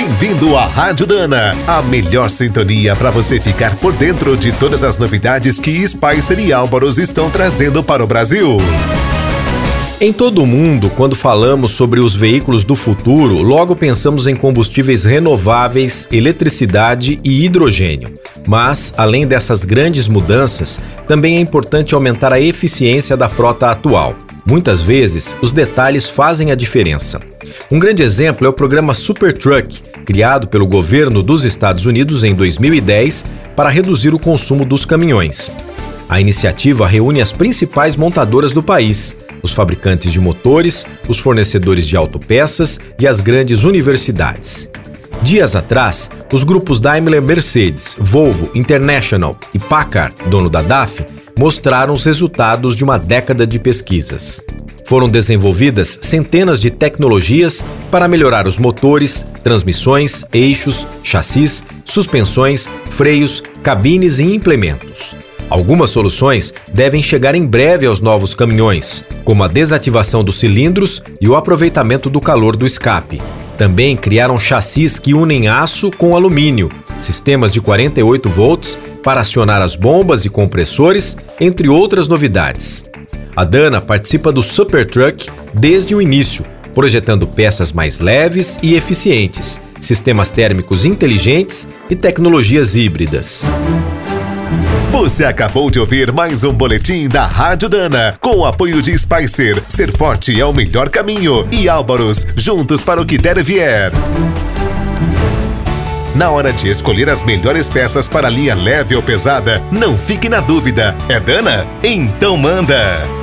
Bem-vindo à Rádio Dana, a melhor sintonia para você ficar por dentro de todas as novidades que Spicer e Álvaros estão trazendo para o Brasil. Em todo o mundo, quando falamos sobre os veículos do futuro, logo pensamos em combustíveis renováveis, eletricidade e hidrogênio. Mas, além dessas grandes mudanças, também é importante aumentar a eficiência da frota atual. Muitas vezes, os detalhes fazem a diferença. Um grande exemplo é o programa Super Truck, criado pelo governo dos Estados Unidos em 2010 para reduzir o consumo dos caminhões. A iniciativa reúne as principais montadoras do país os fabricantes de motores, os fornecedores de autopeças e as grandes universidades. Dias atrás, os grupos Daimler Mercedes, Volvo, International e Packard, dono da DAF, mostraram os resultados de uma década de pesquisas. Foram desenvolvidas centenas de tecnologias para melhorar os motores, transmissões, eixos, chassis, suspensões, freios, cabines e implementos. Algumas soluções devem chegar em breve aos novos caminhões, como a desativação dos cilindros e o aproveitamento do calor do escape. Também criaram chassis que unem aço com alumínio, sistemas de 48 volts para acionar as bombas e compressores, entre outras novidades. A Dana participa do Super Truck desde o início, projetando peças mais leves e eficientes, sistemas térmicos inteligentes e tecnologias híbridas. Você acabou de ouvir mais um boletim da Rádio Dana, com o apoio de Spicer. Ser forte é o melhor caminho. E Álvaros, juntos para o que der e vier. Na hora de escolher as melhores peças para linha leve ou pesada, não fique na dúvida. É Dana? Então manda!